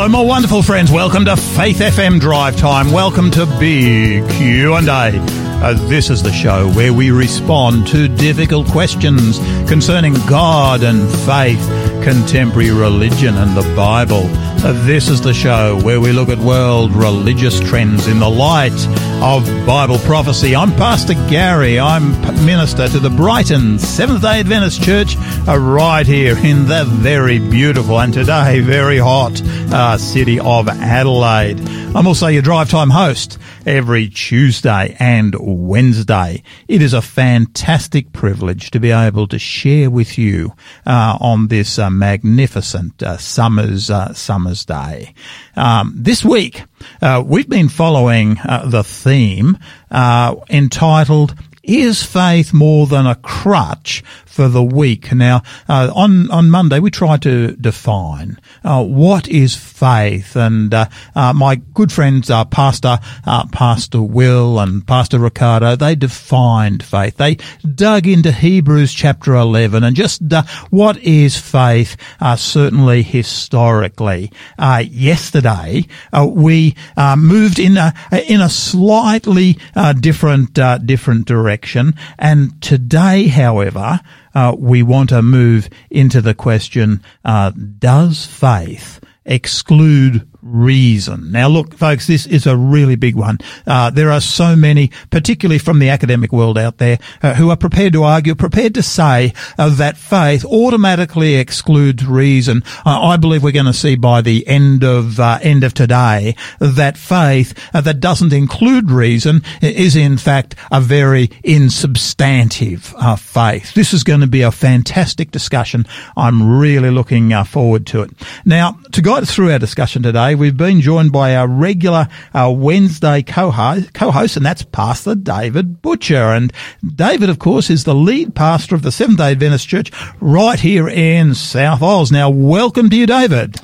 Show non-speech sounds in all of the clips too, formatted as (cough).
Hello, my wonderful friends. Welcome to Faith FM Drive Time. Welcome to Big Q and A. Uh, this is the show where we respond to difficult questions concerning God and faith, contemporary religion, and the Bible. Uh, this is the show where we look at world religious trends in the light of Bible prophecy. I'm Pastor Gary. I'm minister to the Brighton Seventh Day Adventist Church, uh, right here in the very beautiful and today very hot uh, city of Adelaide. I'm also your drive time host every Tuesday and Wednesday. It is a fantastic privilege to be able to share with you uh, on this uh, magnificent uh, summer's uh, summer's day. Um, this week, uh, we've been following uh, the theme entitled is faith more than a crutch for the weak? Now, uh, on on Monday we tried to define uh, what is faith, and uh, uh my good friends, uh, Pastor uh, Pastor Will and Pastor Ricardo, they defined faith. They dug into Hebrews chapter eleven and just what is faith? certainly historically, yesterday we moved in a in a slightly different different direction, and today, however uh, we want to move into the question, uh, does faith exclude reason. Now look, folks, this is a really big one. Uh, there are so many, particularly from the academic world out there, uh, who are prepared to argue, prepared to say uh, that faith automatically excludes reason. Uh, I believe we're going to see by the end of uh, end of today that faith uh, that doesn't include reason is in fact a very insubstantive faith. This is going to be a fantastic discussion. I'm really looking forward to it. Now, to guide us through our discussion today, today, we've been joined by our regular our Wednesday co-host, co-host, and that's Pastor David Butcher. And David, of course, is the lead pastor of the Seventh-day Adventist Church right here in South Oz. Now, welcome to you, David.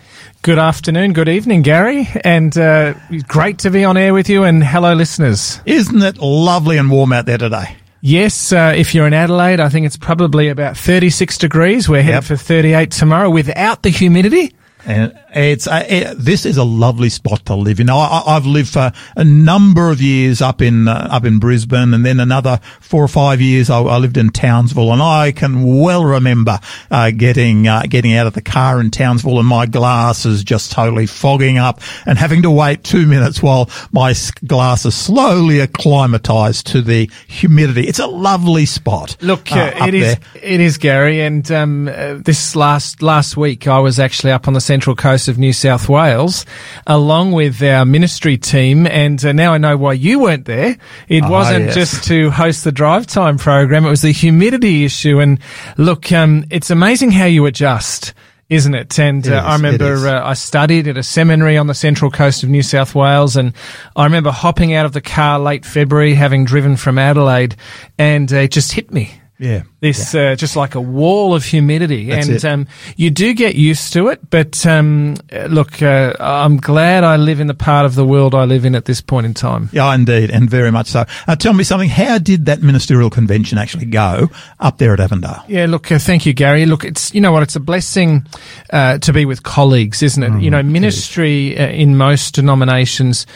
Good afternoon, good evening, Gary, and uh, great to be on air with you. And hello, listeners. Isn't it lovely and warm out there today? Yes, uh, if you're in Adelaide, I think it's probably about 36 degrees. We're headed yep. for 38 tomorrow without the humidity. And it's uh, it, this is a lovely spot to live in. I, have lived for a number of years up in uh, up in Brisbane, and then another four or five years I, I lived in Townsville, and I can well remember uh, getting uh, getting out of the car in Townsville, and my glasses just totally fogging up, and having to wait two minutes while my glasses slowly acclimatized to the humidity. It's a lovely spot. Look, uh, uh, it is there. it is Gary, and um, this last last week I was actually up on the central coast of New South Wales, along with our ministry team. And uh, now I know why you weren't there. It oh, wasn't yes. just to host the drive time program. It was the humidity issue. And look, um, it's amazing how you adjust isn't it? And uh, I remember uh, I studied at a seminary on the central coast of New South Wales, and I remember hopping out of the car late February, having driven from Adelaide, and uh, it just hit me. Yeah. This yeah. Uh, just like a wall of humidity, That's and um, you do get used to it. But um, look, uh, I'm glad I live in the part of the world I live in at this point in time. Yeah, indeed, and very much so. Uh, tell me something. How did that ministerial convention actually go up there at Avondale? Yeah, look, uh, thank you, Gary. Look, it's you know what, it's a blessing uh, to be with colleagues, isn't it? Mm, you know, ministry uh, in most denominations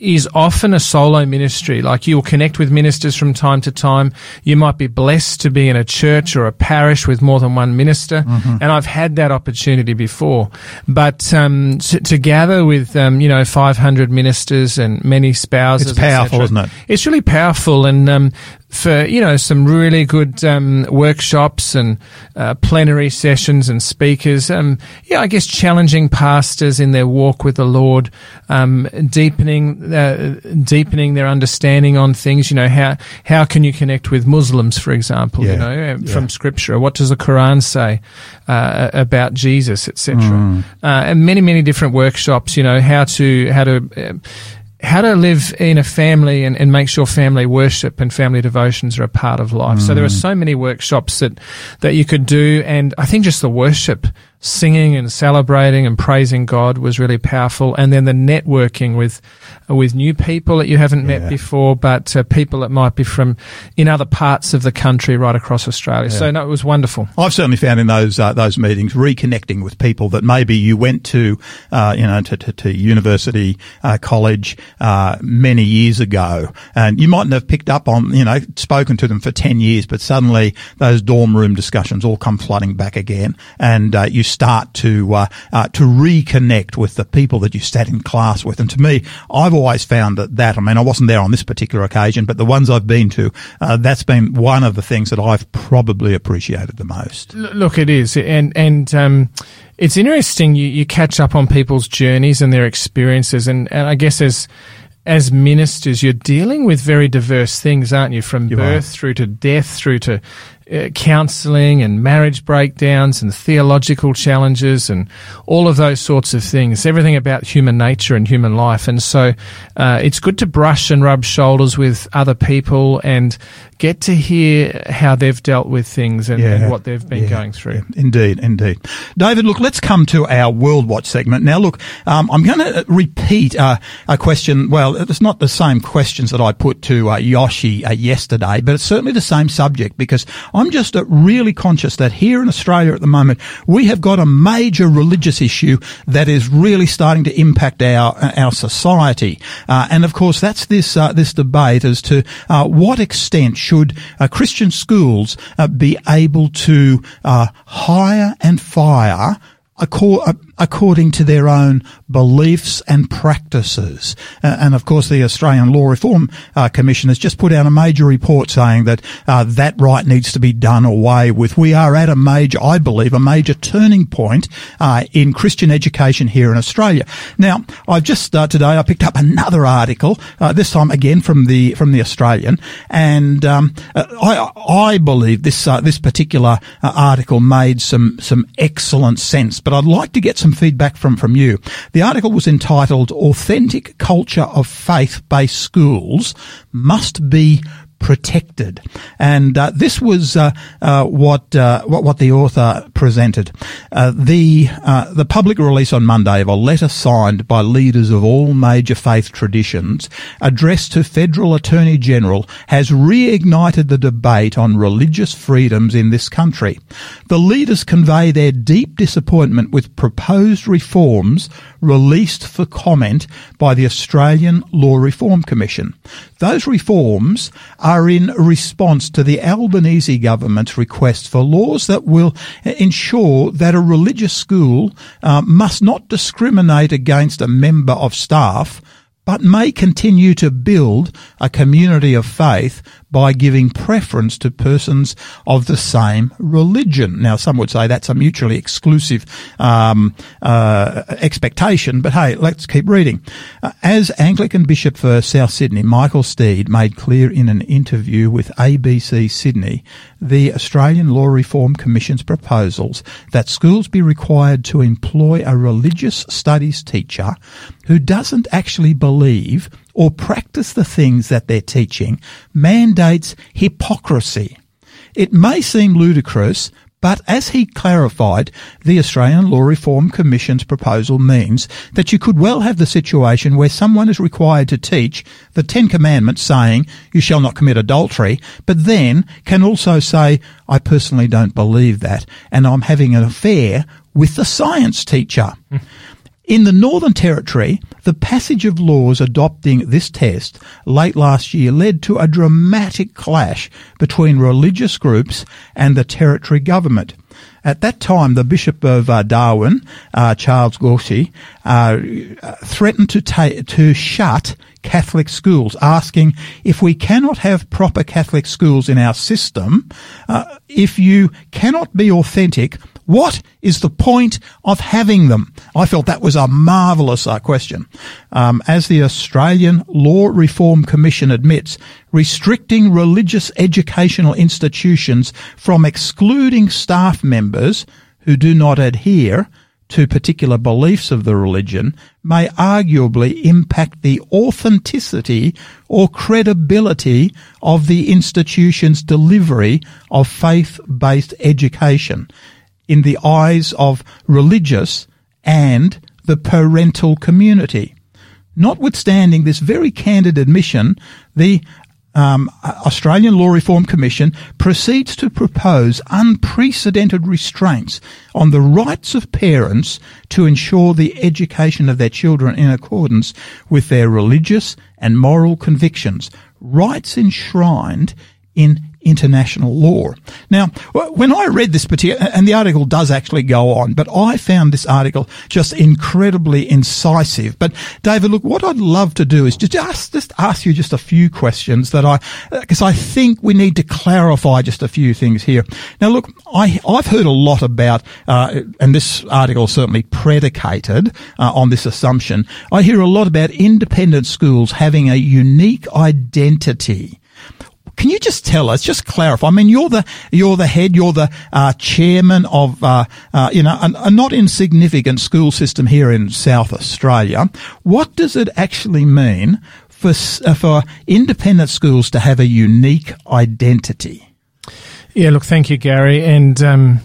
is often a solo ministry. Like you'll connect with ministers from time to time. You might be blessed to be in a church or a parish with more than one minister. Mm-hmm. And I've had that opportunity before. But um, to, to, gather with, um, you know, 500 ministers and many spouses. It's powerful, isn't it? It's really powerful. And um, for you know some really good um, workshops and uh, plenary sessions and speakers. Um, yeah, I guess challenging pastors in their walk with the Lord, um, deepening uh, deepening their understanding on things. You know how how can you connect with Muslims, for example? Yeah. You know uh, yeah. from Scripture. What does the Quran say uh, about Jesus, etc. Mm. Uh, and many many different workshops. You know how to how to uh, how to live in a family and, and make sure family worship and family devotions are a part of life. Mm. So there are mm. so many workshops that, that you could do. And I think just the worship singing and celebrating and praising God was really powerful, and then the networking with with new people that you haven't met before, but uh, people that might be from in other parts of the country right across Australia. So no, it was wonderful. I've certainly found in those uh, those meetings reconnecting with people that maybe you went to, uh, you know, to, to, to university, uh, college uh, many years ago, and you mightn't have picked up on, you know, spoken to them for ten years, but suddenly those dorm room discussions all come flooding back again, and uh, you start to uh, uh, to reconnect with the people that you sat in class with. And to me, I've always found that that I mean, I wasn't there on this particular occasion, but the ones I've been to, uh, that's been one of the things that I've probably appreciated the most. Look, it is, and and um, it's interesting. You, you catch up on people's journeys and their experiences, and, and I guess as as ministers, you're dealing with very diverse things, aren't you? From You birth are. through to death, through to uh, counselling and marriage breakdowns and theological challenges and all of those sorts of things. Everything about human nature and human life, and so uh, it's good to brush and rub shoulders with other people and get to hear how they've dealt with things and, and what they've been yeah, going through. yeah, indeed, indeed. David, look, let's come to our World Watch segment. Now, look, um, I'm going to repeat uh, a question. Well, it's not the same questions that I put to uh, Yoshi uh, yesterday, but it's certainly the same subject because I'm just uh, really conscious that here in Australia at the moment, we have got a major religious issue that is really starting to impact our our society. Uh, and of course, that's this uh, this debate as to uh, what extent should uh, Christian schools uh, be able to uh, hire and fire acco- uh, according to their own beliefs and practices. Uh, and of course, the Australian Law Reform uh, Commission has just put out a major report saying that uh, that right needs to be done away with. We are at a major, I believe, a major turning point uh, in Christian education here in Australia. Now, I've just uh, today I picked up another article, uh, this time again from the from the Australian, and um, I I believe this this particular article made some some excellent sense. But I'd like to get some feedback from from you. The article was entitled "Authentic Culture of Faith-Based Schools Must Be." Protected. And uh, this was uh, uh, what, uh, what what the author presented. Uh, the uh, the public release on Monday of a letter signed by leaders of all major faith traditions, addressed to Federal Attorney General, has reignited the debate on religious freedoms in this country. The leaders convey their deep disappointment with proposed reforms released for comment by the Australian Law Reform Commission. Those reforms in response to the Albanese government's request for laws that will ensure that a religious school uh, must not discriminate against a member of staff but may continue to build a community of faith by giving preference to persons of the same religion. Now, some would say that's a mutually exclusive um, uh, expectation, but hey, let's keep reading. Uh, as Anglican Bishop for South Sydney, Michael Stead, made clear in an interview with ABC Sydney, the Australian Law Reform Commission's proposals that schools be required to employ a religious studies teacher who doesn't actually believe or practice the things that they're teaching mandates hypocrisy. It may seem ludicrous, but as he clarified, the Australian Law Reform Commission's proposal means that you could well have the situation where someone is required to teach the Ten Commandments saying, you shall not commit adultery, but then can also say, I personally don't believe that, and I'm having an affair with the science teacher. (laughs) In the Northern Territory, the passage of laws adopting this test late last year led to a dramatic clash between religious groups and the territory government. At that time, the Bishop of uh, Darwin, uh, Charles Gauci, uh, threatened to, ta- to shut Catholic schools, asking if we cannot have proper Catholic schools in our system, uh, if you cannot be authentic, what is the point of having them? I felt that was a marvellous uh, question. Um, as the Australian Law Reform Commission admits, restricting religious educational institutions from excluding staff members who do not adhere to particular beliefs of the religion may arguably impact the authenticity or credibility of the institution's delivery of faith-based education. In the eyes of religious and the parental community. Notwithstanding this very candid admission, the um, Australian Law Reform Commission proceeds to propose unprecedented restraints on the rights of parents to ensure the education of their children in accordance with their religious and moral convictions, rights enshrined in international law. Now, when I read this particular, and the article does actually go on, but I found this article just incredibly incisive. But David, look, what I'd love to do is just just ask you just a few questions that I, because I think we need to clarify just a few things here. Now, look, I, I've heard a lot about, uh, and this article certainly predicated uh, on this assumption. I hear a lot about independent schools having a unique identity. Can you just tell us, just clarify? I mean, you're the you're the head, you're the uh, chairman of uh, uh, you know a, a, not insignificant school system here in South Australia. What does it actually mean for uh, for independent schools to have a unique identity? Yeah, look, thank you, Gary, and. Um,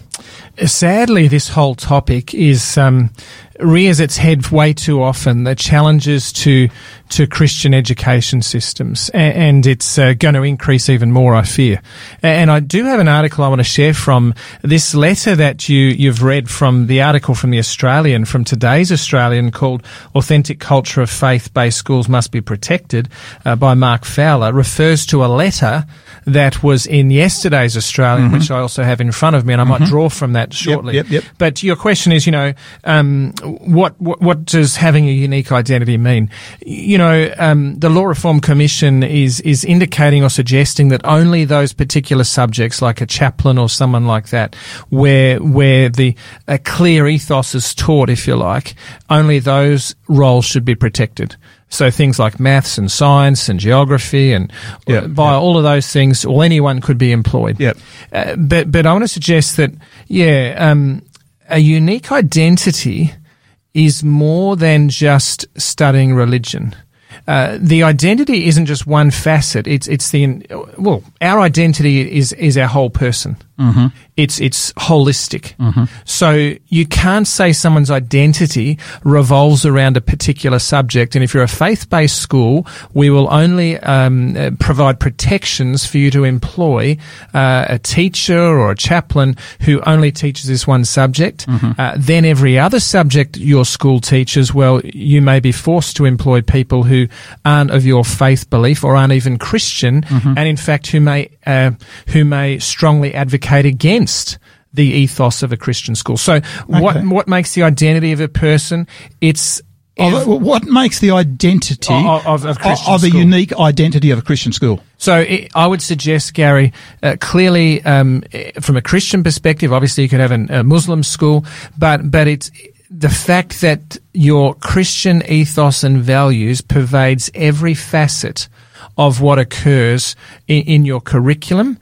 sadly, this whole topic is um, rears its head way too often. The challenges to to Christian education systems, and, and it's uh, going to increase even more, I fear. And I do have an article I want to share from this letter that you you've read from the article from the Australian, from today's Australian, called "Authentic Culture of Faith-Based Schools Must Be Protected" uh, by Mark Fowler, refers to a letter that was in yesterday's Australian, mm-hmm. which I also have in front of me, and I mm-hmm. might draw from that shortly. Yep, yep, yep. But your question is, you know, um, what, what, what does having a unique identity mean? You know, um, the Law Reform Commission is is indicating or suggesting that only those particular subjects, like a chaplain or someone like that, where where the a clear ethos is taught, if you like, only those roles should be protected. So things like maths and science and geography and yep, by yep. all of those things, or anyone could be employed. Yep. Uh, but but I want to suggest that yeah, um, a unique identity is more than just studying religion. Uh, the identity isn't just one facet. It's it's the well, our identity is is our whole person. Mm-hmm. It's it's holistic. Mm-hmm. So you can't say someone's identity revolves around a particular subject. And if you're a faith based school, we will only um, uh, provide protections for you to employ uh, a teacher or a chaplain who only teaches this one subject. Mm-hmm. Uh, then every other subject your school teaches, well, you may be forced to employ people who aren't of your faith belief or aren't even Christian, mm-hmm. and in fact who may uh, who may strongly advocate against the ethos of a Christian school. So okay. what what makes the identity of a person? It's Oh, what makes the identity of, of, of, of a unique identity of a Christian school? So it, I would suggest, Gary, uh, clearly um, from a Christian perspective, obviously you could have an, a Muslim school, but but it's the fact that your Christian ethos and values pervades every facet of what occurs in, in your curriculum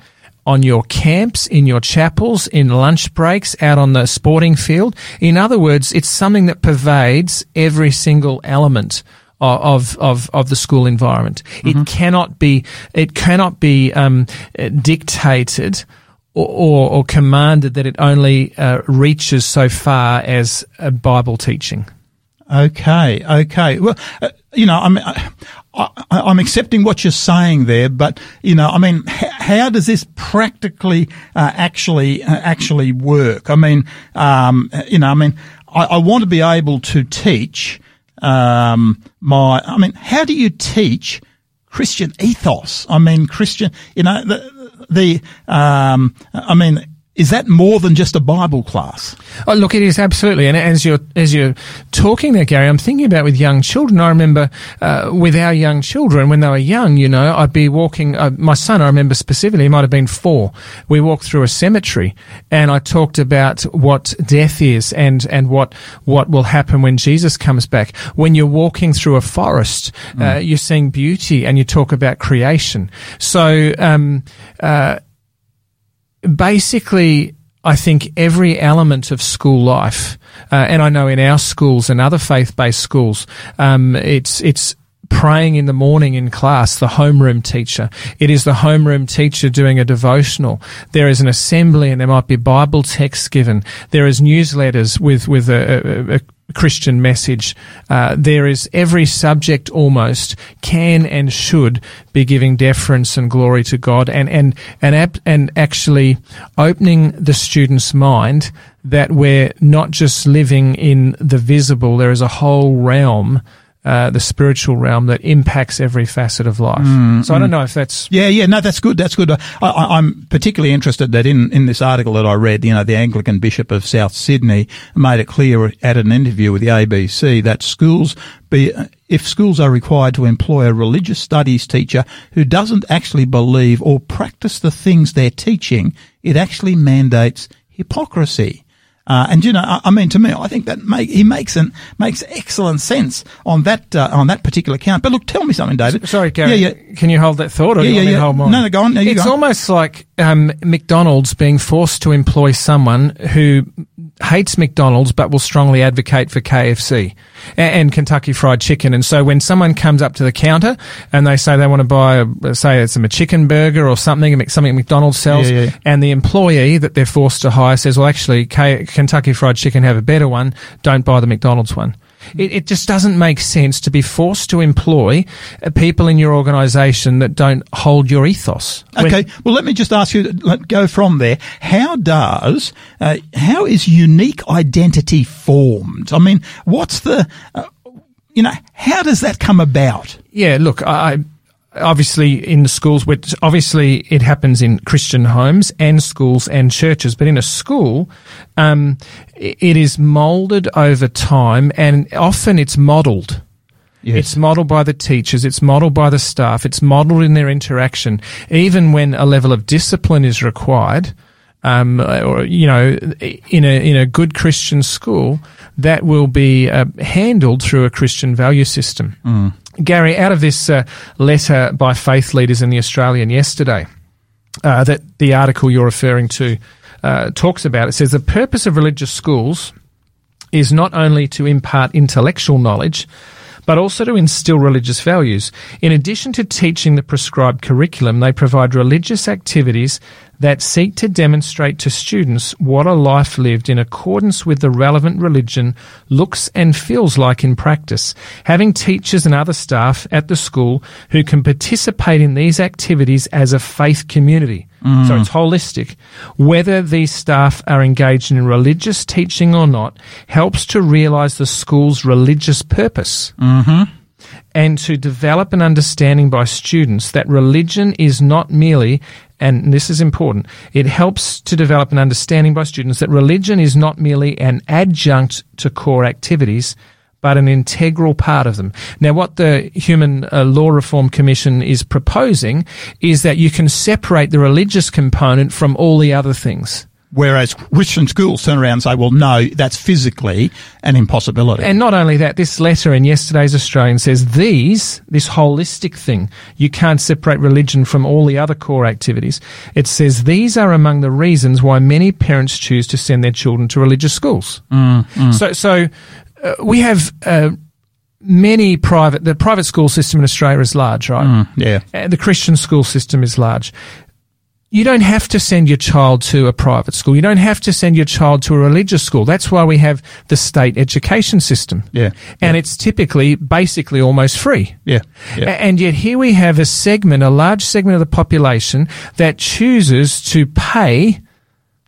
on your camps, in your chapels, in lunch breaks, out on the sporting field. In other words, it's something that pervades every single element of of of the school environment. Mm-hmm. It cannot be it cannot be um, dictated. Or, or, or, commanded that it only uh, reaches so far as a Bible teaching. Okay, okay. Well, uh, you know, I mean, I, am accepting what you're saying there, but you know, I mean, h- how does this practically uh, actually uh, actually work? I mean, um, you know, I mean, I, I, want to be able to teach um, my. I mean, how do you teach Christian ethos? I mean, Christian. You know, the the. Um, I mean, is that more than just a Bible class? Oh, look, it is absolutely. And as you're as you're talking there, Gary, I'm thinking about with young children. I remember uh, with our young children when they were young. You know, I'd be walking. Uh, my son, I remember specifically, he might have been four. We walked through a cemetery, and I talked about what death is and and what what will happen when Jesus comes back. When you're walking through a forest, mm. uh, you're seeing beauty, and you talk about creation. So. Um, uh, basically, I think every element of school life, uh, and I know in our schools and other faith-based schools, um, it's it's praying in the morning in class, the homeroom teacher. It is the homeroom teacher doing a devotional. There is an assembly and there might be Bible texts given. There is newsletters with, with a, a, a Christian message. Uh, there is every subject almost can and should be giving deference and glory to God and, and, and, and actually opening the student's mind that we're not just living in the visible, there is a whole realm uh, the spiritual realm that impacts every facet of life. Mm, so I don't know if that's yeah, yeah. No, that's good. That's good. I, am particularly interested that in in this article that I read, you know, the Anglican Bishop of South Sydney made it clear at an interview with the ABC that schools be if schools are required to employ a religious studies teacher who doesn't actually believe or practice the things they're teaching, it actually mandates hypocrisy. Uh, and you know, I, I, mean, to me, I think that make, he makes an, makes excellent sense on that uh, on that particular count. But look, tell me something, David. Sorry, Gary. Yeah, yeah. Can you hold that thought? Or yeah, yeah, yeah. No, no, go on. No, it's go almost like um, McDonald's being forced to employ someone who hates McDonald's but will strongly advocate for KFC and, and, Kentucky Fried Chicken. And so when someone comes up to the counter and they say they want to buy, a, say it's a chicken burger or something, something McDonald's sells, yeah, yeah. and the employee that they're forced to hire says, well, actually, K- Kentucky Fried Chicken have a better one. Don't buy the McDonald's one. It, it, just doesn't make sense to be forced to employ uh, people in your organisation that don't hold your ethos. Okay, well, let me just ask you, let go from there. How does, uh, how is unique identity formed? I mean, what's the, uh, you know, how does that come about? Yeah, look, I, obviously in the schools, which obviously it happens in Christian homes and schools and churches, but in a school, um, it is molded over time and often it's modeled. Yes. It's modeled by the teachers. It's modeled by the staff. It's modeled in their interaction. Even when a level of discipline is required, um, or you know, in a in a good Christian school, that will be uh, handled through a Christian value system. Mm. Gary, out of this uh, letter by faith leaders in the Australian yesterday, uh, that the article you're referring to uh, talks about, it says the purpose of religious schools is not only to impart intellectual knowledge, but also to instill religious values. In addition to teaching the prescribed curriculum, they provide religious activities that seek to demonstrate to students what a life lived in accordance with the relevant religion looks and feels like in practice. Having teachers and other staff at the school who can participate in these activities as a faith community. Mm. So it's holistic. Whether these staff are engaged in religious teaching or not helps to realize the school's religious purpose. Mm-hmm and to develop an understanding by students that religion is not merely, and this is important, it helps to develop an understanding by students that religion is not merely an adjunct to core activities, but an integral part of them. Now, what the Human uh, Law Reform Commission is proposing is that you can separate the religious component from all the other things. Whereas Christian schools turn around and say, well, no, that's physically an impossibility. And not only that, this letter in yesterday's Australian says these, this holistic thing, you can't separate religion from all the other core activities. It says these are among the reasons why many parents choose to send their children to religious schools. Mm, mm. So, so uh, we have, uh, many private, the private school system in Australia is large, right? Mm, yeah. And the Christian school system is large you don't have to send your child to a private school. You don't have to send your child to a religious school. That's why we have the state education system. Yeah. And yeah. it's typically basically almost free. Yeah. yeah. And yet here we have a segment, a large segment of the population that chooses to pay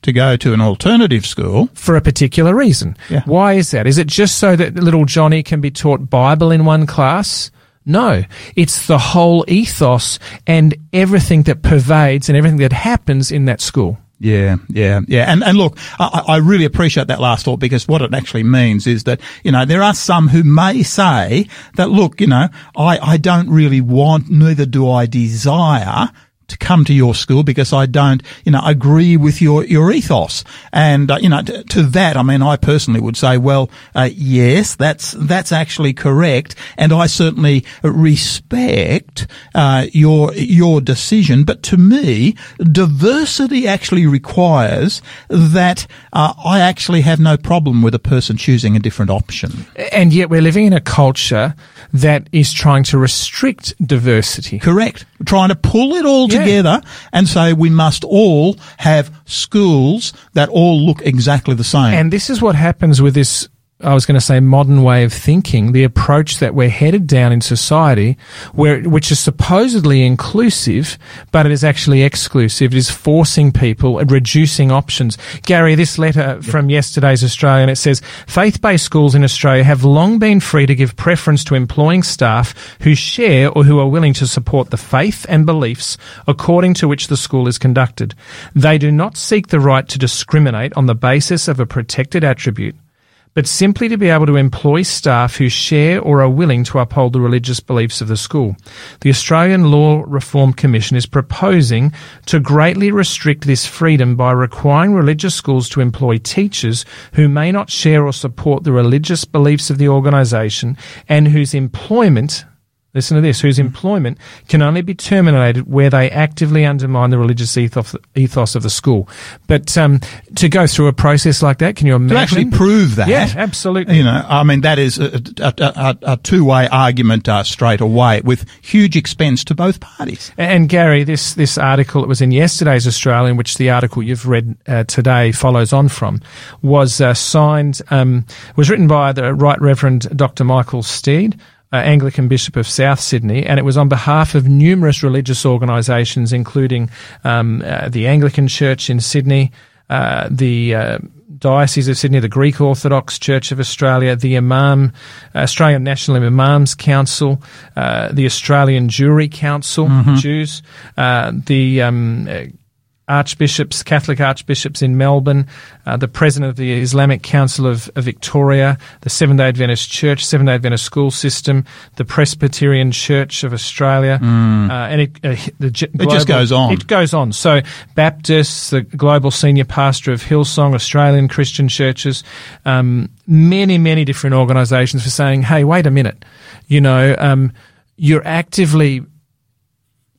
to go to an alternative school for a particular reason. Yeah. Why is that? Is it just so that little Johnny can be taught Bible in one class? No, it's the whole ethos and everything that pervades and everything that happens in that school. Yeah, yeah, yeah. And, and look, I, I, really appreciate that last thought because what it actually means is that, you know, there are some who may say that, look, you know, I, I don't really want, neither do I desire to come to your school because I don't, you know, agree with your, your ethos. And, uh, you know, to, that, I mean, I personally would say, well, uh, yes, that's, that's actually correct. And I certainly respect, uh, your, your decision. But to me, diversity actually requires that, uh, I actually have no problem with a person choosing a different option. And yet we're living in a culture that is trying to restrict diversity. Correct. Trying to pull it all yeah. together and say we must all have schools that all look exactly the same. And this is what happens with this I was going to say modern way of thinking, the approach that we're headed down in society, where which is supposedly inclusive, but it is actually exclusive. It is forcing people, and reducing options. Gary, this letter from yesterday's Australian it says faith-based schools in Australia have long been free to give preference to employing staff who share or who are willing to support the faith and beliefs according to which the school is conducted. They do not seek the right to discriminate on the basis of a protected attribute but simply to be able to employ staff who share or are willing to uphold the religious beliefs of the school. The Australian Law Reform Commission is proposing to greatly restrict this freedom by requiring religious schools to employ teachers who may not share or support the religious beliefs of the organisation and whose employment listen to this, whose employment can only be terminated where they actively undermine the religious ethos, ethos of the school. But um, to go through a process like that, can you imagine? To actually prove that. Yeah, absolutely. You know, I mean, that is a, a, a, a two-way argument uh, straight away with huge expense to both parties. And Gary, this, this article that was in yesterday's Australian, which the article you've read uh, today follows on from, was uh, signed, um, was written by the Right Reverend Dr. Michael Stead, uh, Anglican Bishop of South Sydney, and it was on behalf of numerous religious organisations, including um, uh, the Anglican Church in Sydney, uh, the uh, Diocese of Sydney, the Greek Orthodox Church of Australia, the Imam, Australian National Imams Council, uh, the Australian Jewry Council, mm-hmm. Jews, uh, the um, archbishops, Catholic archbishops in Melbourne, uh, the president of the Islamic Council of, of Victoria, the Seventh day Adventist Church, Seventh day Adventist School System, the Presbyterian Church of Australia, mm. uh, and it, uh, the global, it just goes on. It goes on. So Baptists, the global senior pastor of Hillsong, Australian Christian churches, um, many, many different organisations for saying, hey, wait a minute, you know, um, you're actively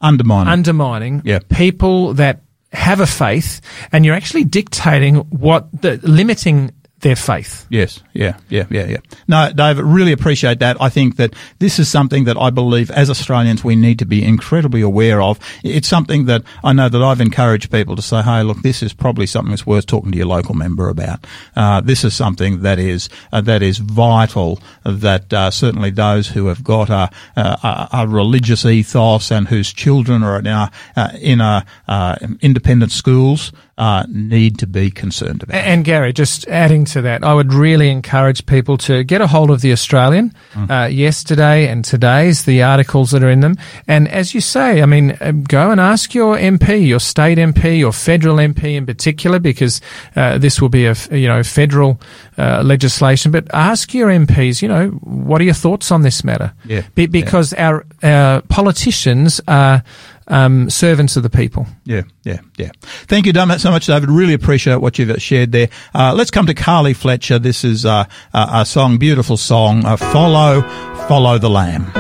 undermining undermining people that have a faith and you're actually dictating what the limiting their faith. Yes, yeah, yeah, yeah, yeah. No, David, really appreciate that. I think that this is something that I believe as Australians we need to be incredibly aware of. It's something that I know that I've encouraged people to say, hey, look, this is probably something that's worth talking to your local member about. Uh, this is something that is uh, that is vital. That uh, certainly those who have got a, a, a, religious ethos and whose children are now uh, in a, uh, independent schools uh, need to be concerned about. And Gary, just adding to that, I would really encourage people to get a hold of the Australian. Mm. Uh, yesterday and today's the articles that are in them, and as you say, I mean, uh, go and ask your MP, your state MP, your federal MP in particular, because uh, this will be a you know federal uh, legislation. But ask your MPs, you know, what are your thoughts on this matter? Yeah, be- because yeah. our, our politicians are um, servants of the people. Yeah, yeah, yeah. Thank you so much, David. Really appreciate what you've shared there. Uh, let's come to Carly Fletcher. This is uh, a song, beautiful song, uh, Follow, Follow the Lamb.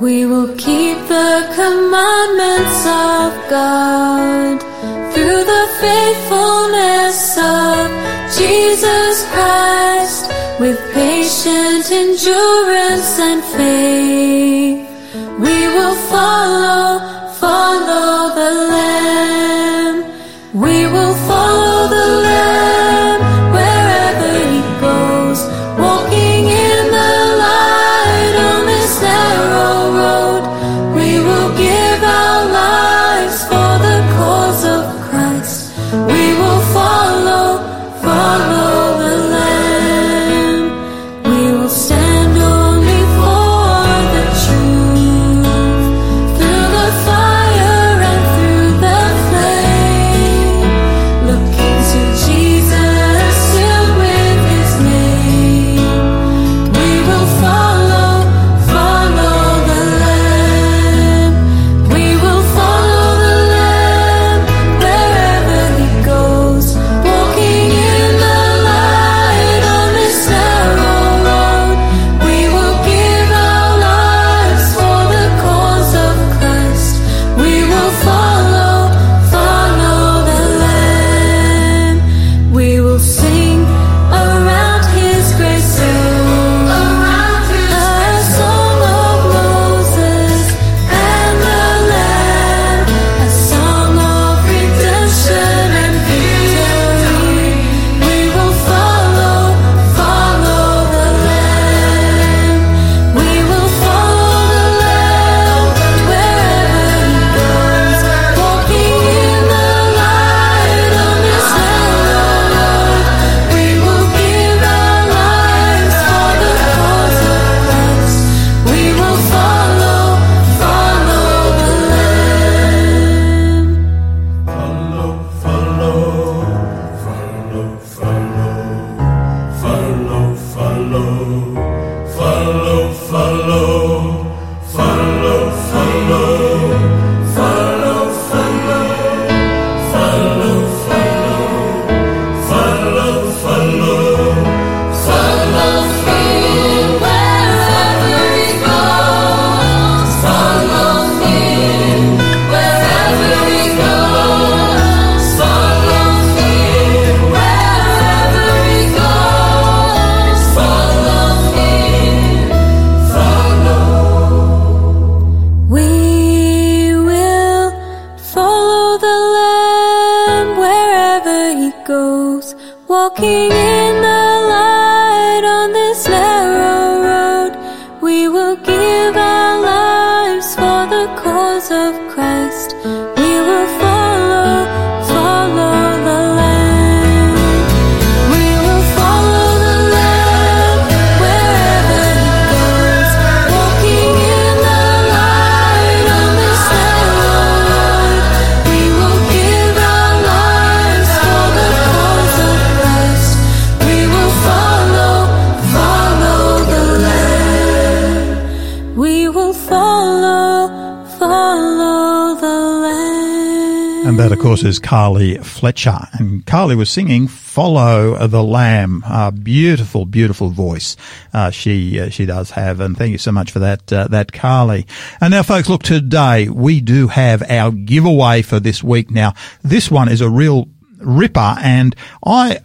We will keep the commandments of God through the faithfulness of Jesus Christ with patient endurance and faith. We will follow, follow the Lamb. Is Carly Fletcher. And Carly was singing "Follow the Lamb." Beautiful, beautiful voice uh, she uh, she does have. And thank you so much for that, uh, that Carly. And now, folks, look today we do have our giveaway for this week. Now, this one is a real ripper, and I,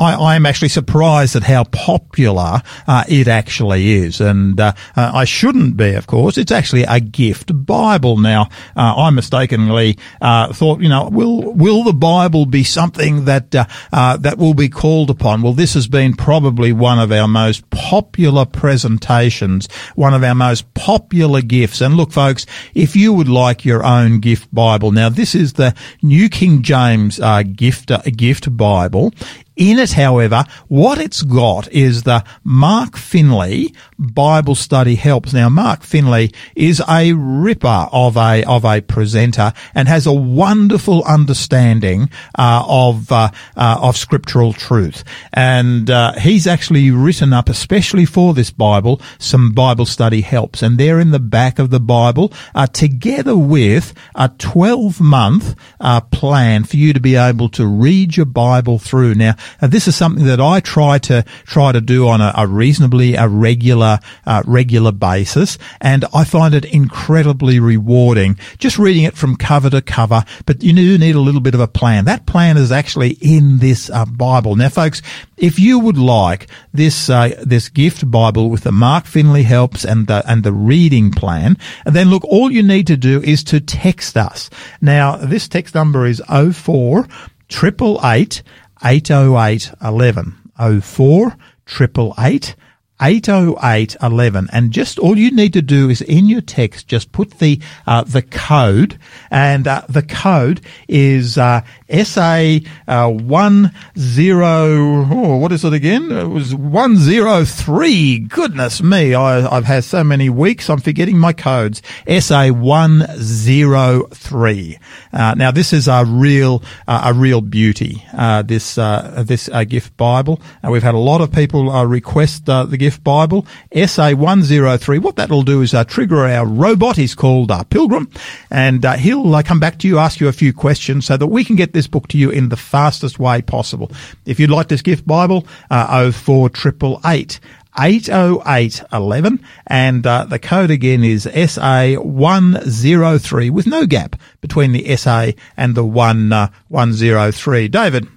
I, am actually surprised at how popular uh, it actually is. And uh, uh, I shouldn't be, of course. It's actually a gift Bible. Now, uh, I mistakenly uh, thought, you know, will will the Bible be something that that will be called upon? Well, this has been probably one of our most popular presentations, one of our most popular gifts. And look, folks, if you would like your own gift Bible, now this is the New King James gift gift Bible. In it, however, what it's got is the Mark Finley Bible Study Helps. Now, Mark Finley is a ripper of a of a presenter and has a wonderful understanding uh, of uh, uh, of scriptural truth. And uh, he's actually written up, especially for this Bible, some Bible study helps, and they're in the back of the Bible, uh, together with a twelve month uh, plan for you to be able to read your Bible through. Now, uh, this is something that I try to try to do on a, a reasonably a regular uh, regular basis, and I find it incredibly rewarding just reading it from cover to cover. But you do need a little bit of a plan. That plan is actually in this uh, Bible. Now, folks, if you would like this uh, this gift Bible with the Mark Finley helps and the and the reading plan, then look, all you need to do is to text us. Now, this text number is 04 888 808 11. 04 888 808 11 and just all you need to do is in your text just put the uh, the code. And uh, the code is uh, SA uh, 10 oh, what is it again? It was 103 goodness me. I, I've had so many weeks. I'm forgetting my codes. SA 103 uh, now this is a real uh, a real beauty uh, this uh, this gift Bible. And we've had a lot of people request the gift Bible, SA103. What that'll do is uh, trigger our robot. He's called uh, Pilgrim, and uh, he'll uh, come back to you, ask you a few questions so that we can get this book to you in the fastest way possible. If you'd like this gift Bible, uh, 04888 80811 and uh, the code again is SA103 with no gap between the SA and the 1 uh, 103. David,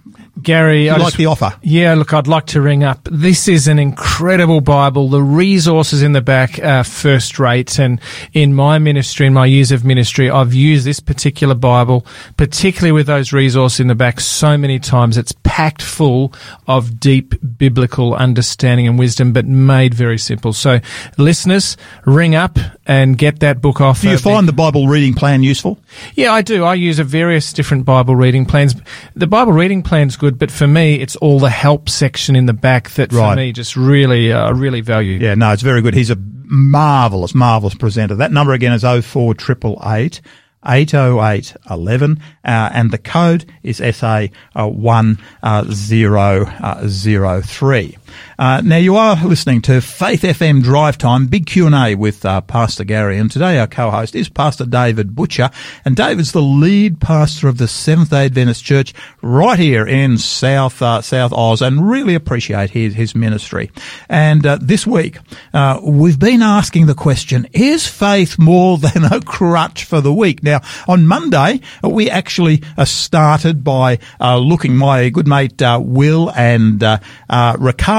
Gary, I like just- the offer? Yeah, look, I'd like to ring up. This is an incredible Bible. The resources in the back are first rate. And in my ministry, in my years of ministry, I've used this particular Bible, particularly with those resources in the back, so many times. It's packed full of deep biblical understanding and wisdom, but made very simple. So, listeners, ring up and get that book off. Do you find the Bible reading plan useful? yeah, I do. I use a various different Bible reading plans. The Bible reading plan's good, but for me, it's all the help section in the back that for Right. me just really, uh, really value. Yeah, no, it's very good. He's a marvelous, marvelous presenter. That number again is 04888 808 11, uh, and the code is SA uh, 1003. Now you are listening to Faith FM Drive Time, big Q&A with uh, Pastor Gary, and today our co-host is Pastor David Butcher, and David's the lead pastor of the Seventh-day Adventist Church right here in South uh, South Oz, and really appreciate his, his ministry. And uh, this week, uh, we've been asking the question, is faith more (laughs) than a crutch for the week? Now, on Monday, we actually uh, started by looking, my good mate Will and uh,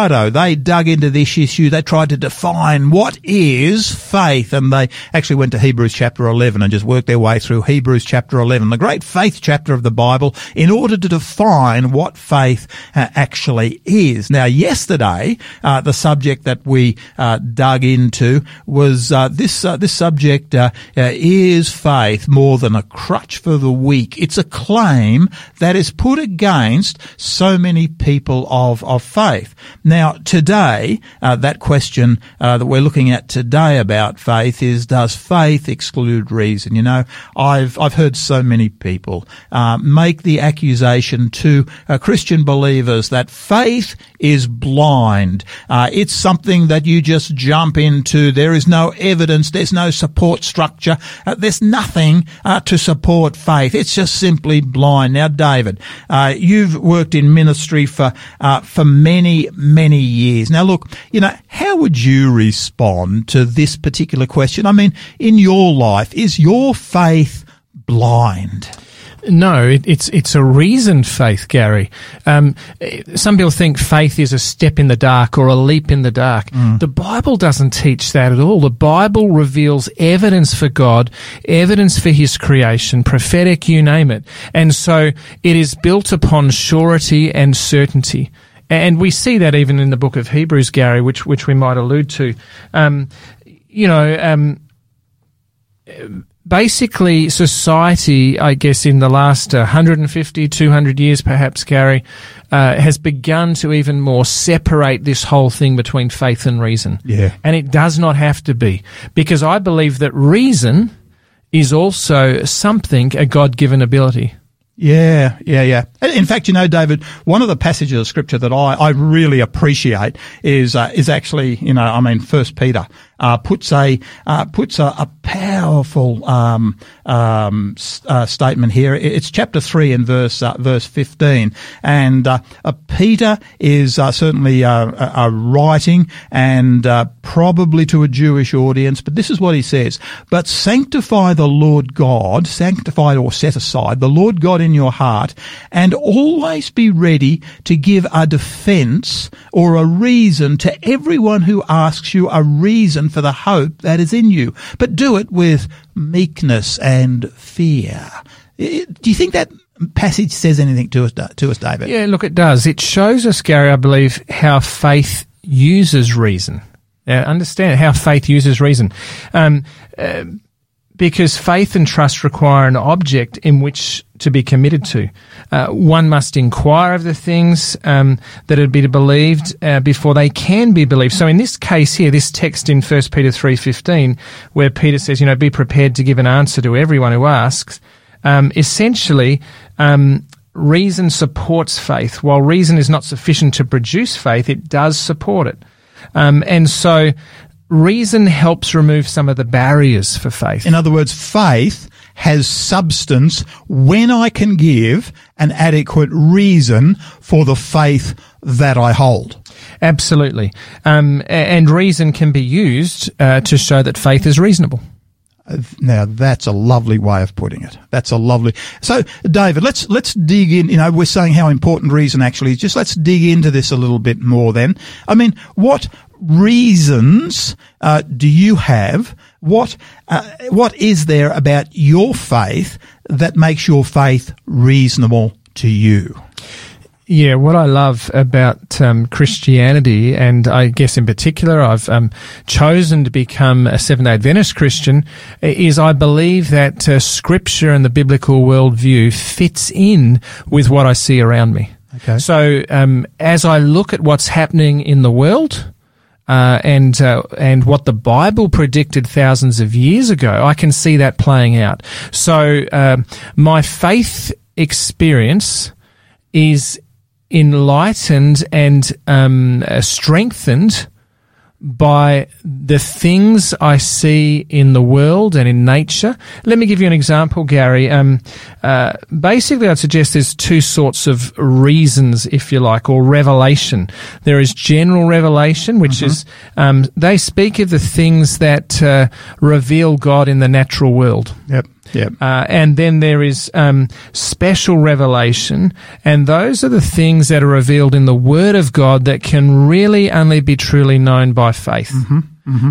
Ricardo they dug into this issue. They tried to define what is faith, and they actually went to Hebrews chapter 11 and just worked their way through Hebrews chapter 11, the great faith chapter of the Bible, in order to define what faith uh, actually is. Now, yesterday, uh, the subject that we uh, dug into was uh, this. Uh, this subject uh, is faith more than a crutch for the weak. It's a claim that is put against so many people of of faith. Now, today, that question that we're looking at today about faith is: Does faith exclude reason? You know, I've I've heard so many people make the accusation to Christian believers that faith is blind. Uh, it's something that you just jump into. There is no evidence. There's no support structure. Uh, there's nothing uh, to support faith. It's just simply blind. Now, David, uh, you've worked in ministry for uh, for many many years. Now, look, you know, how would you respond to this particular question? I mean, in your life, is your faith blind? No, it, it's it's a reasoned faith, Gary. Um, some people think faith is a step in the dark or a leap in the dark. Mm. The Bible doesn't teach that at all. The Bible reveals evidence for God, evidence for His creation, prophetic, you name it, and so it is built upon surety and certainty. And we see that even in the book of Hebrews, Gary, which which we might allude to. Um, you know. Um, basically society, I guess, in the last 150, 200 years, perhaps, Gary, uh, has begun to even more separate this whole thing between faith and reason. Yeah. And it does not have to be, because I believe that reason is also something, a God given ability. Yeah, yeah, yeah. In fact, you know, David, one of the passages of scripture that I, I really appreciate is uh, is actually, you know, I mean, First Peter uh, puts a uh, puts a, a powerful um, um, uh, statement here. It's chapter three and verse uh, verse fifteen, and uh, Peter is certainly writing and probably to a Jewish audience, but this is what he says: "But sanctify the Lord God, sanctify or set aside the Lord God in your heart, and always be ready to give a defense or a reason to everyone who asks you a reason for the hope that is in you, but do it with meekness and fear. Do you think that passage says anything to us, to us, David? Yeah, look, it does. It shows us, Gary, I believe, how faith uses reason. Uh, understand how faith uses reason. Um, uh, because faith and trust require an object in which to be committed to. Uh, one must inquire of the things um, that are to be believed uh, before they can be believed. So in this case here, this text in 1 Peter 3.15, where Peter says, you know, be prepared to give an answer to everyone who asks, um, essentially, um, reason supports faith. While reason is not sufficient to produce faith, it does support it. Um, and so reason helps remove some of the barriers for faith. In other words, faith has substance when I can give an adequate reason for the faith that I hold. Absolutely. Um, and reason can be used uh, to show that faith is reasonable. Now that's a lovely way of putting it. That's a lovely. So, David, let's let's dig in. You know, we're saying how important reason actually is. Just let's dig into this a little bit more. Then, I mean, what reasons uh, do you have? What uh, what is there about your faith that makes your faith reasonable to you? Yeah, what I love about um, Christianity, and I guess in particular, I've um, chosen to become a Seventh day Adventist Christian, is I believe that uh, Scripture and the biblical worldview fits in with what I see around me. Okay. So um, as I look at what's happening in the world, uh, and uh, and what the Bible predicted thousands of years ago, I can see that playing out. So uh, my faith experience is enlightened and um, uh, strengthened by the things I see in the world and in nature. Let me give you an example, Gary. Um, uh, basically, I'd suggest there's two sorts of reasons, if you like, or revelation. There is general revelation, which mm-hmm. is um, they speak of the things that uh, reveal God in the natural world. Yep. Yep. Uh, and then there is um, special revelation, and those are the things that are revealed in the Word of God that can really only be truly known by faith.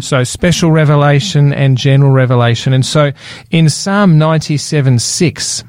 So special revelation and general revelation. And so in Psalm 97 6,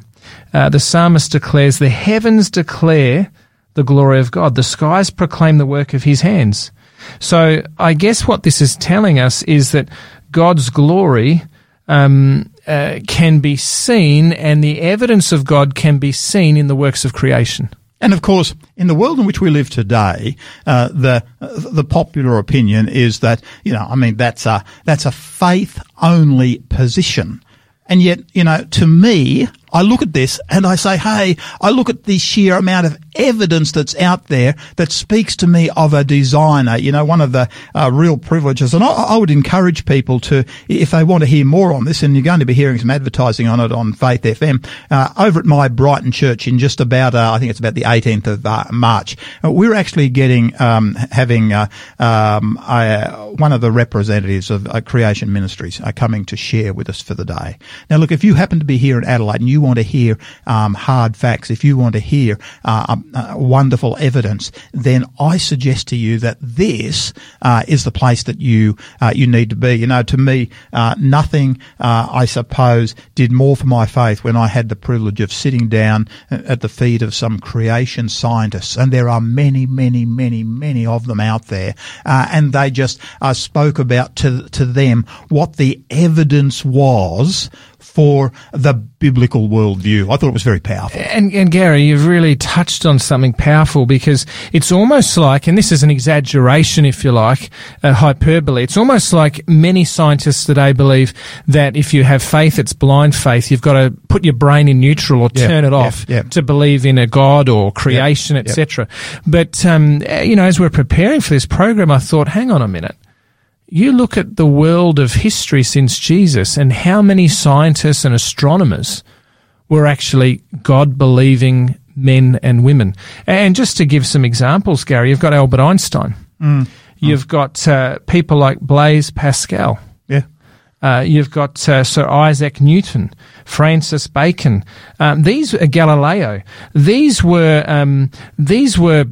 uh, the psalmist declares, The heavens declare the glory of God, the skies proclaim the work of his hands. So I guess what this is telling us is that God's glory um, uh, can be seen, and the evidence of God can be seen in the works of creation. And of course, in the world in which we live today, uh, the the popular opinion is that you know, I mean, that's a that's a faith only position. And yet, you know, to me, I look at this and I say, hey, I look at the sheer amount of evidence that's out there that speaks to me of a designer. You know, one of the uh, real privileges, and I, I, would encourage people to, if they want to hear more on this, and you're going to be hearing some advertising on it on Faith FM, uh, over at my Brighton church in just about, uh, I think it's about the 18th of uh, March, uh, we're actually getting, um, having uh, um, one of the representatives of Creation Ministries coming to share with us for the day. Now, look, if you happen to be here in Adelaide and you want to hear um, hard facts, if you want to hear uh, uh, wonderful evidence, then I suggest to you that this uh, is the place that you uh, you need to be. You know, to me, uh, nothing I suppose did more for my faith when I had the privilege of sitting down at the feet of some creation scientists, and there are many, many, many, many of them out there, and they just spoke about to to them what the evidence was for the biblical worldview. I thought it was very powerful. And, and Gary, you've really touched on something powerful because it's almost like, and this is an exaggeration, if you like, a hyperbole. It's almost like many scientists today believe that if you have faith, it's blind faith. You've got to put your brain in neutral or yeah, turn it yeah, off yeah. to believe in a God or creation, etc. But um, you know, as we're preparing for this program, I thought, hang on a minute you look at the world of history since Jesus and how many scientists and astronomers were actually God believing men and women. And just to give some examples, Gary, you've got Albert Einstein. Mm. You've got uh, people like Blaise Pascal. Yeah. Uh, you've got uh, Sir Isaac Newton, Francis Bacon. Um, these Galileo. These were um, these were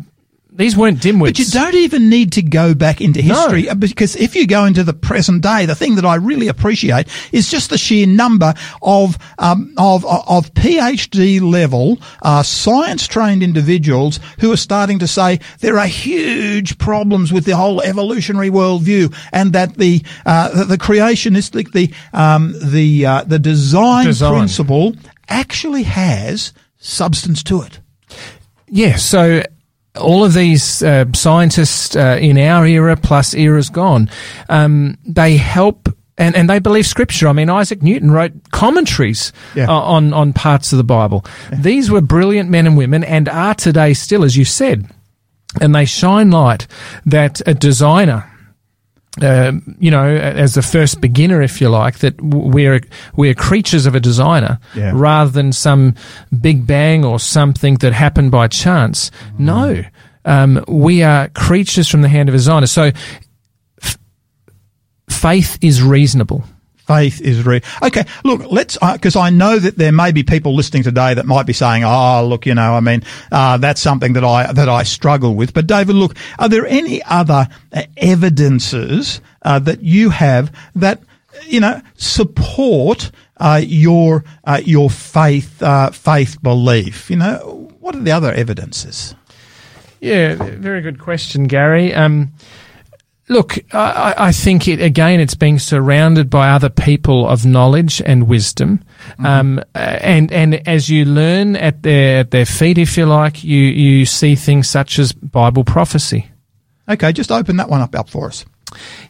these weren't dimwits. But you don't even need to go back into history no. because if you go into the present day, the thing that I really appreciate is just the sheer number of um, of of PhD level uh, science trained individuals who are starting to say there are huge problems with the whole evolutionary worldview, and that the uh, the creationistic the um, the uh, the design, design principle actually has substance to it. Yeah, so all of these uh, scientists uh, in our era plus eras gone, um, they help and, and they believe scripture. I mean, Isaac Newton wrote commentaries yeah. uh, on, on parts of the Bible. Yeah. These were brilliant men and women and are today still, as you said. And they shine light that a designer, uh, you know, as the first beginner, if you like, that we're we're creatures of a designer yeah. rather than some big bang or something that happened by chance. Mm. No, um, we are creatures from the hand of a designer. So, f- faith is reasonable faith is real. Okay, look, let's because uh, I know that there may be people listening today that might be saying, "Oh, look, you know, I mean, uh, that's something that I that I struggle with." But David, look, are there any other uh, evidences uh, that you have that you know support uh, your uh, your faith faith belief? You know, what are the other evidences? Yeah, very good question, Gary. Um, Look, I, I, think it again. It's being surrounded by other people of knowledge and wisdom, mm-hmm. um, and and as you learn at their at their feet, if you like, you you see things such as Bible prophecy. Okay, just open that one up up for us.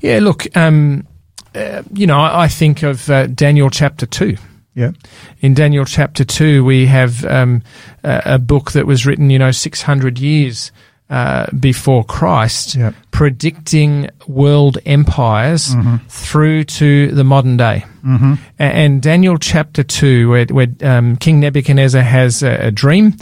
Yeah, look, um, uh, you know, I, I think of uh, Daniel chapter two. Yeah. In Daniel chapter two, we have um, a, a book that was written, you know, six hundred years uh, before Christ, Yep. predicting world empires through to the modern day. Mm-hmm. And Daniel chapter two, where, where um, King Nebuchadnezzar has a, a dream,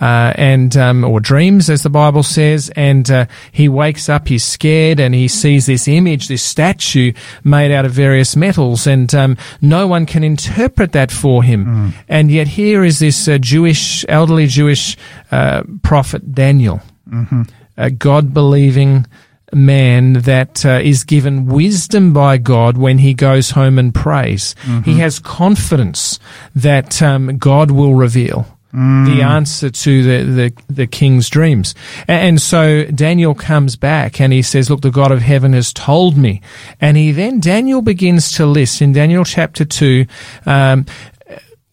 uh, and um, or dreams, as the Bible says, and uh, he wakes up, he's scared, and he sees this image, this statue made out of various metals, and um, no one can interpret that for him. And yet here is this uh, Jewish, elderly Jewish uh, prophet Daniel a God believing man that uh, is given wisdom by God when he goes home and prays. He has confidence that um, God will reveal. The answer to the, the, the king's dreams. And so Daniel comes back and he says, Look, the God of heaven has told me. And he then, Daniel begins to list in Daniel chapter 2, um,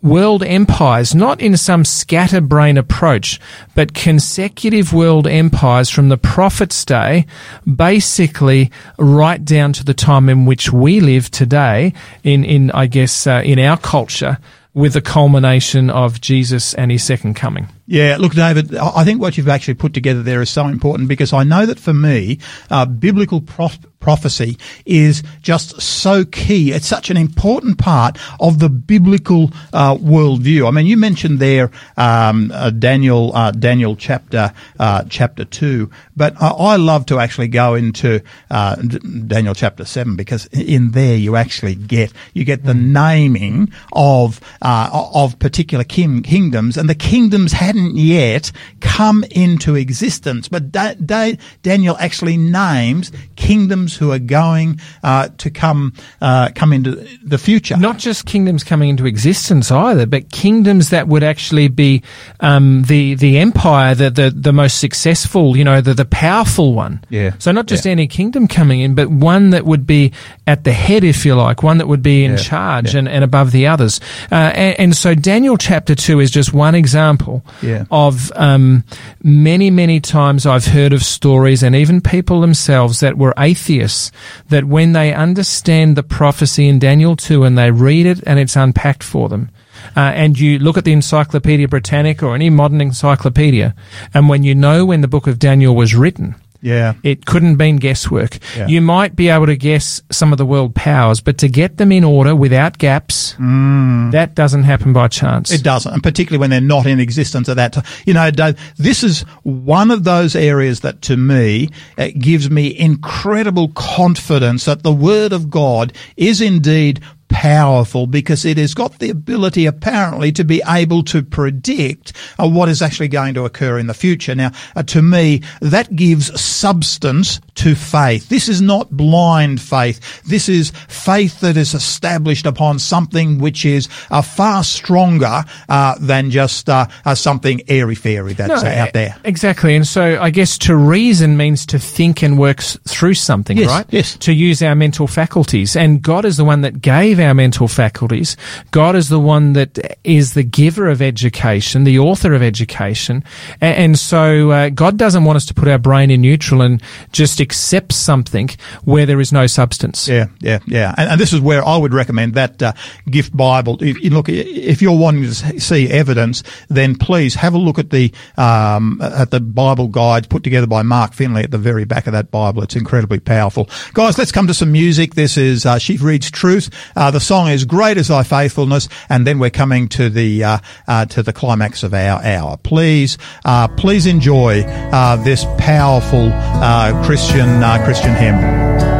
world empires, not in some scatterbrain approach, but consecutive world empires from the prophet's day, basically right down to the time in which we live today, in, in I guess, uh, in our culture, with the culmination of Jesus and his second coming. Yeah, look, David, I I think what you've actually put together there is so important because I know that for me, uh, biblical prof- prophecy is just so key. It's such an important part of the biblical uh, worldview. I mean, you mentioned there um, uh, Daniel, uh, Daniel chapter uh, chapter two, but I, I love to actually go into uh, D- Daniel chapter seven because in there you actually get you get the naming of uh, of particular king- kingdoms, and the kingdoms hadn't yet come into existence. But da- da- Daniel actually names kingdoms who are going uh, to come uh, come into the future. Not just kingdoms coming into existence either, but kingdoms that would actually be um, the the empire, the, the the most successful, you know, the the powerful one. Yeah. So not just Yeah. any kingdom coming in, but one that would be at the head, if you like, one that would be in Yeah. charge Yeah. and, and above the others. Uh, and, and so Daniel chapter two is just one example Yeah. of um, many, many times I've heard of stories and even people themselves that were atheists that when they understand the prophecy in Daniel 2 and they read it and it's unpacked for them. Uh, and you look at the Encyclopedia Britannica or any modern encyclopedia, and when you know when the book of Daniel was written, Yeah. it couldn't been guesswork. Yeah. You might be able to guess some of the world powers, but to get them in order without gaps, mm. that doesn't happen by chance. It doesn't, and particularly when they're not in existence at that time. You know, this is one of those areas that to me gives me incredible confidence that the Word of God is indeed powerful because it has got the ability apparently to be able to predict uh, what is actually going to occur in the future. Now, uh, to me, that gives substance to faith. This is not blind faith. This is faith that is established upon something which is uh, far stronger uh, than just uh, uh, something airy fairy that's uh, out there. Exactly. And so I guess to reason means to think and work through something, Yes, right? yes. To use our mental faculties. And God is the one that gave our mental faculties. God is the one that is the giver of education, the author of education. A- And, so uh, God doesn't want us to put our brain in neutral and just accept something where there is no substance. Yeah, yeah, yeah. And, and this is where I would recommend that uh, gift Bible. If, look, if you're wanting to see evidence, then please have a look at the um, at the Bible guide put together by Mark Finley at the very back of that Bible. It's incredibly powerful, guys. Let's come to some music. This is uh, She Reads Truth. Uh, the song is "Great Is Thy Faithfulness," and then we're coming to the uh, uh, to the climax of our hour. Please, uh, please enjoy this powerful uh, Christian uh, Christian hymn.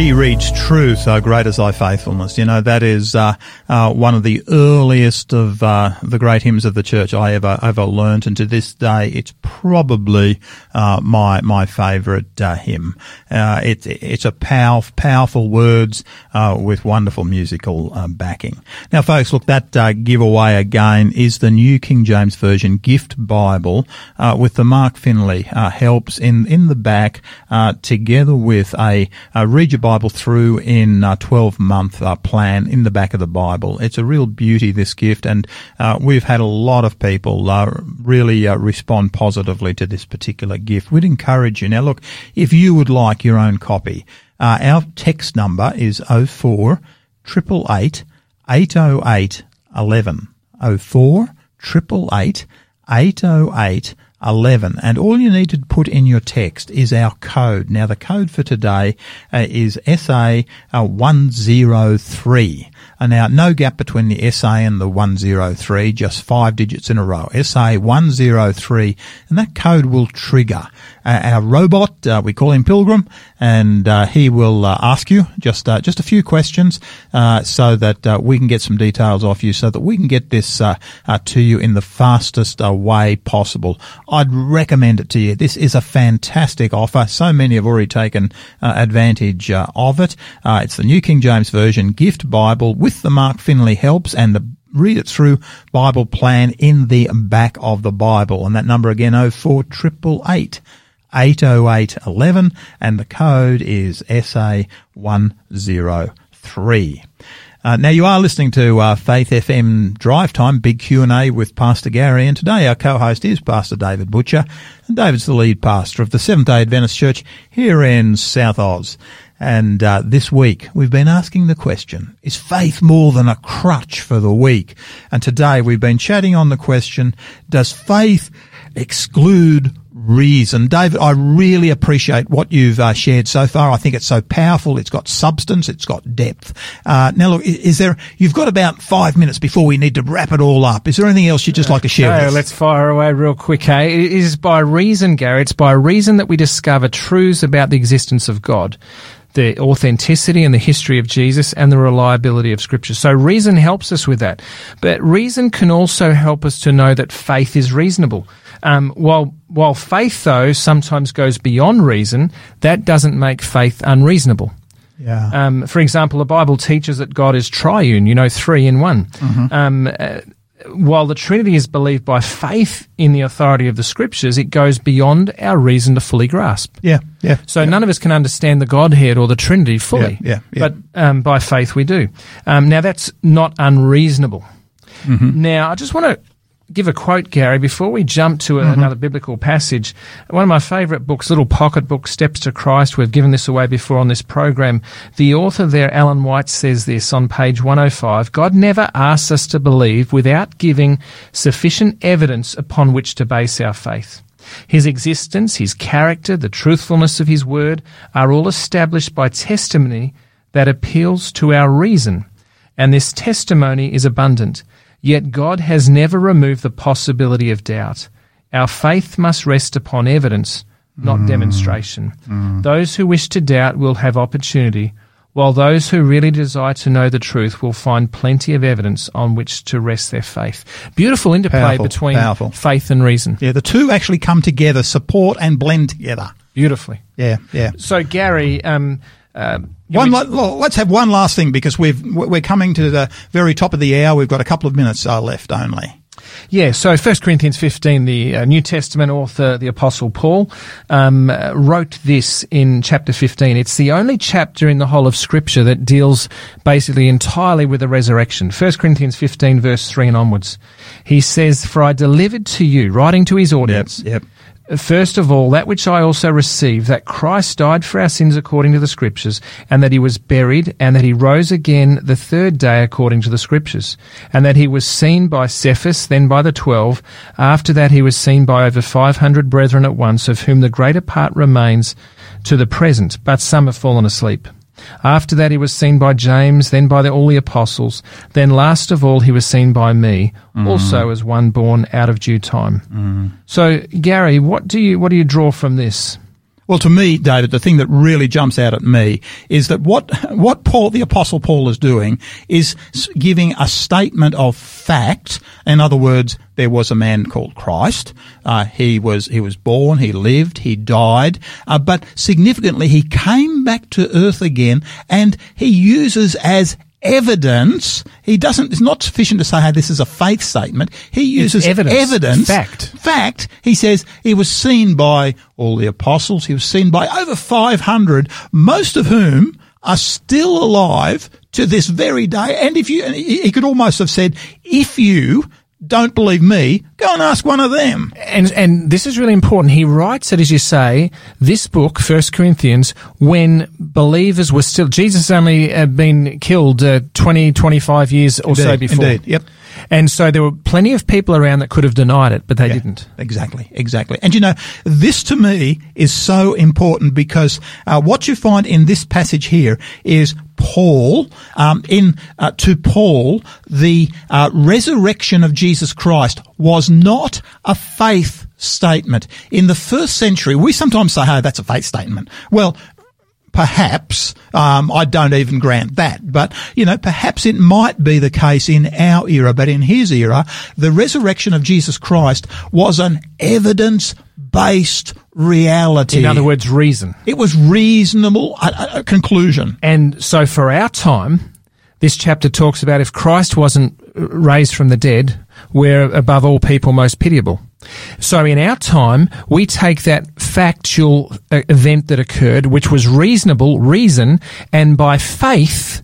She Reads Truth, Oh Great is Thy Faithfulness. You know, that is uh, uh, one of the earliest of uh, the great hymns of the church I ever ever learnt, and to this day, it's probably uh, my my favourite uh, hymn. Uh, it, it's a pow- powerful words uh, with wonderful musical uh, backing. Now, folks, look, that uh, giveaway again is the New King James Version Gift Bible uh, with the Mark Finley uh, helps in in the back, uh, together with a, a read your Bible through in a 12 month uh, plan in the back of the Bible. It's a real beauty, this gift, and uh, we've had a lot of people uh, really respond positively to this particular gift. We'd encourage you. Now, look, if you would like your own copy, our text number is 04 888 808 11. 04 888 808 11. And all you need to put in your text is our code. Now, the code for today uh, is SA uh, 103. And now, no gap between the SA and the 103, just five digits in a row. SA 103. And that code will trigger uh, our robot, uh, we call him Pilgrim, and uh, he will uh, ask you just uh, just a few questions uh, so that uh, we can get some details off you, so that we can get this to you in the fastest way possible. I'd recommend it to you. This is a fantastic offer. So many have already taken advantage of it. It's the New King James Version Gift Bible with the Mark Finley helps and the read it through Bible plan in the back of the Bible. And that number again, 04 888 80811 and the code is SA103. Uh, now you are listening to uh, Faith FM Drive Time, big Q&A with Pastor Gary, and today our co-host is Pastor David Butcher, and David's the lead pastor of the Seventh-day Adventist Church here in South Oz. And uh, this week we've been asking the question, is faith more than a crutch for the weak? And today we've been chatting on the question, does faith exclude reason. David, I really appreciate what you've uh, shared so far. I think it's so powerful. It's got substance. It's got depth. Uh, now, look, is there? You've got about five minutes before we need to wrap it all up. Is there anything else you'd just like to share? let's fire away real quick, hey? It is by reason, Gary. It's by reason that we discover truths about the existence of God, the authenticity and the history of Jesus, and the reliability of Scripture. So reason helps us with that. But reason can also help us to know that faith is reasonable. Um, while while faith, though, sometimes goes beyond reason, that doesn't make faith unreasonable. Yeah. Um, for example, the Bible teaches that God is triune, you know, three in one. Um, uh, while the Trinity is believed by faith in the authority of the Scriptures, it goes beyond our reason to fully grasp. yeah. Yeah. So none of us can understand the Godhead or the Trinity fully. Yeah, yeah, yeah. But um, by faith we do. Um, now that's not unreasonable. Mm-hmm. Now I just want to give a quote, Gary, before we jump to a- Mm-hmm. another biblical passage. One of my favourite books, little pocket book, Steps to Christ. We've given this away before on this program. The author there, Ellen White, says this on page 105. God never asks us to believe without giving sufficient evidence upon which to base our faith. His existence, his character, the truthfulness of his word are all established by testimony that appeals to our reason. And this testimony is abundant. Yet God has never removed the possibility of doubt. Our faith must rest upon evidence, not demonstration. Those who wish to doubt will have opportunity, while those who really desire to know the truth will find plenty of evidence on which to rest their faith. Beautiful interplay Powerful, between powerful. faith and reason. Yeah. The two actually come together, support and blend together. Beautifully. Yeah. Yeah. So, Gary, um, uh, One, la- well, let's have one last thing because we've we're coming to the very top of the hour. We've got a couple of minutes uh, left only. Yeah, so 1 Corinthians 15, the uh, New Testament author, the Apostle Paul, um, uh, wrote this in chapter 15. It's the only chapter in the whole of Scripture that deals basically entirely with the resurrection. 1 Corinthians 15, verse 3 and onwards. He says, For I delivered to you, writing to his audience, Yep. First of all, that which I also received, that Christ died for our sins according to the Scriptures, and that he was buried, and that he rose again the third day according to the Scriptures, and that he was seen by Cephas, then by the twelve. After that, he was seen by over five hundred brethren at once, of whom the greater part remains to the present, but some have fallen asleep. After that, he was seen by James, then by the, all the apostles. Then, last of all, he was seen by me, also mm. as one born out of due time. Mm. So, Gary, what do you what do you draw from this? Well, to me, David, the thing that really jumps out at me is that what what Paul, the Apostle Paul, is doing is giving a statement of fact. In other words, there was a man called Christ. Uh, he was he was born, he lived, he died, uh, but significantly, he came back to earth again, and he uses as evidence. He doesn't. It's not sufficient to say, "Hey, this is a faith statement." He uses evidence. evidence Fact. fact, he says he was seen by all the apostles. He was seen by over 500, most of whom are still alive to this very day. And if you, and he could almost have said, if you don't believe me, go and ask one of them. And and this is really important. He writes it, as you say, this book, First Corinthians, when believers were still Jesus only uh, been killed uh, 20, 25 years or so before. indeed, yep. And so there were plenty of people around that could have denied it, but they didn't. Exactly, exactly. And you know, this to me is so important because uh, what you find in this passage here is Paul, um, in uh, to Paul, the uh, resurrection of Jesus Christ was not a faith statement. In the first century, we sometimes say, "Hey, that's a faith statement." Well, perhaps um, I don't even grant that, but you know, perhaps it might be the case in our era, but in his era, the resurrection of Jesus Christ was an evidence-based reality. In other words, reason. it was reasonable conclusion. And so for our time, this chapter talks about if Christ wasn't raised from the dead, we're above all people most pitiable. So in our time, we take that factual uh, event that occurred, which was reasonable, reason, and by faith,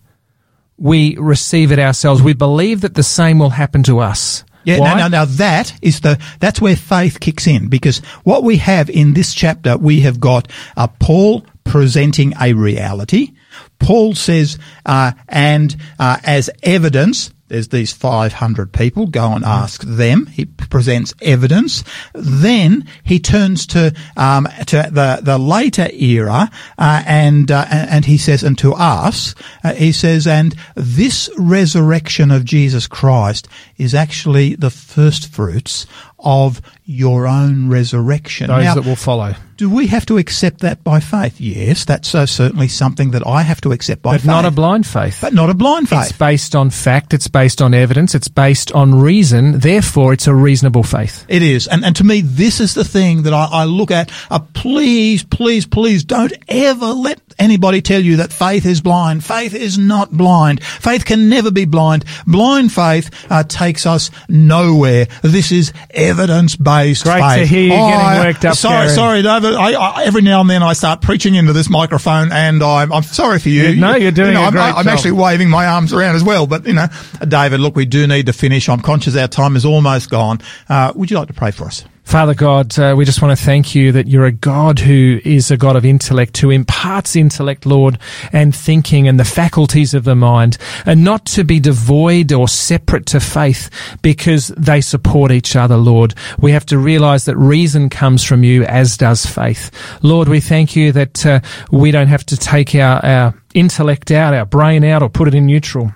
we receive it ourselves. We believe that the same will happen to us. Yeah, Why? now, now, now that is the, that's where faith kicks in because what we have in this chapter, we have got uh, Paul presenting a reality. Paul says, uh, and uh, as evidence, There's these 500 people. Go and ask them. He presents evidence. Then he turns to um, to the the later era, uh, and uh, and he says, and to us, uh, he says, and this resurrection of Jesus Christ is actually the first fruits of your own resurrection. Those Now, that will follow. do we have to accept that by faith? Yes, that's uh, certainly something that I have to accept by But faith. But not a blind faith. but not a blind faith. It's based on fact, it's based on evidence, it's based on reason, therefore it's a reasonable faith. It is. And, and to me, this is the thing that I, I look at. Uh, please, please, please don't ever let anybody tell you that faith is blind. Faith is not blind. Faith can never be blind. Blind faith uh, takes us nowhere. This is evidence based Great to hear you getting worked up, Sorry, Gary. sorry, David. I, I, every now and then I start preaching into this microphone and I'm, I'm sorry for you. Yeah, no, you're doing You know, I'm, great I'm actually waving my arms around as well. But, you know, David, look, we do need to finish. I'm conscious our time is almost gone. Uh, would you like to pray for us? Father God, uh, we just want to thank you that you're a God who is a God of intellect, who imparts intellect, Lord, and thinking and the faculties of the mind, and not to be devoid or separate to faith because they support each other, Lord. We have to realize that reason comes from you, as does faith. Lord, we thank you that uh, we don't have to take our, our intellect out, our brain out, or put it in neutral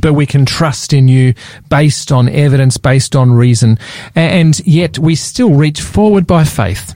but we can trust in you based on evidence, based on reason. And yet we still reach forward by faith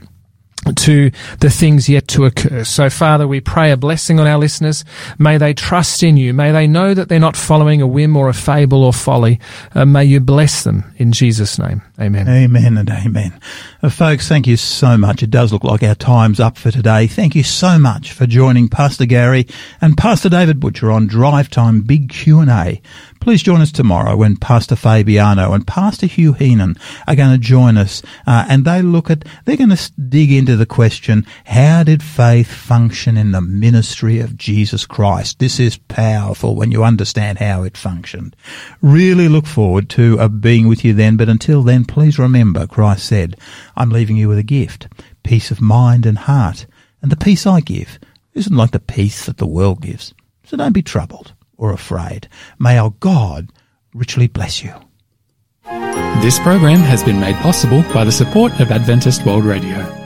to the things yet to occur. So Father, we pray a blessing on our listeners. May they trust in you. May they know that they're not following a whim or a fable or folly. Uh, may you bless them in Jesus' name. Amen. Amen and amen. Uh, folks, thank you so much. It does look like our time's up for today. Thank you so much for joining Pastor Gary and Pastor David Butcher on Drive Time Big Q&A. Please join us tomorrow when Pastor Fabiano and Pastor Hugh Heenan are going to join us uh, and they look at, they're going to dig into the question, how did faith function in the ministry of Jesus Christ? This is powerful when you understand how it functioned. Really look forward to uh, being with you then, but until then, please remember Christ said, I'm leaving you with a gift, peace of mind and heart. And the peace I give isn't like the peace that the world gives. So don't be troubled or afraid. May our God richly bless you. This program has been made possible by the support of Adventist World Radio.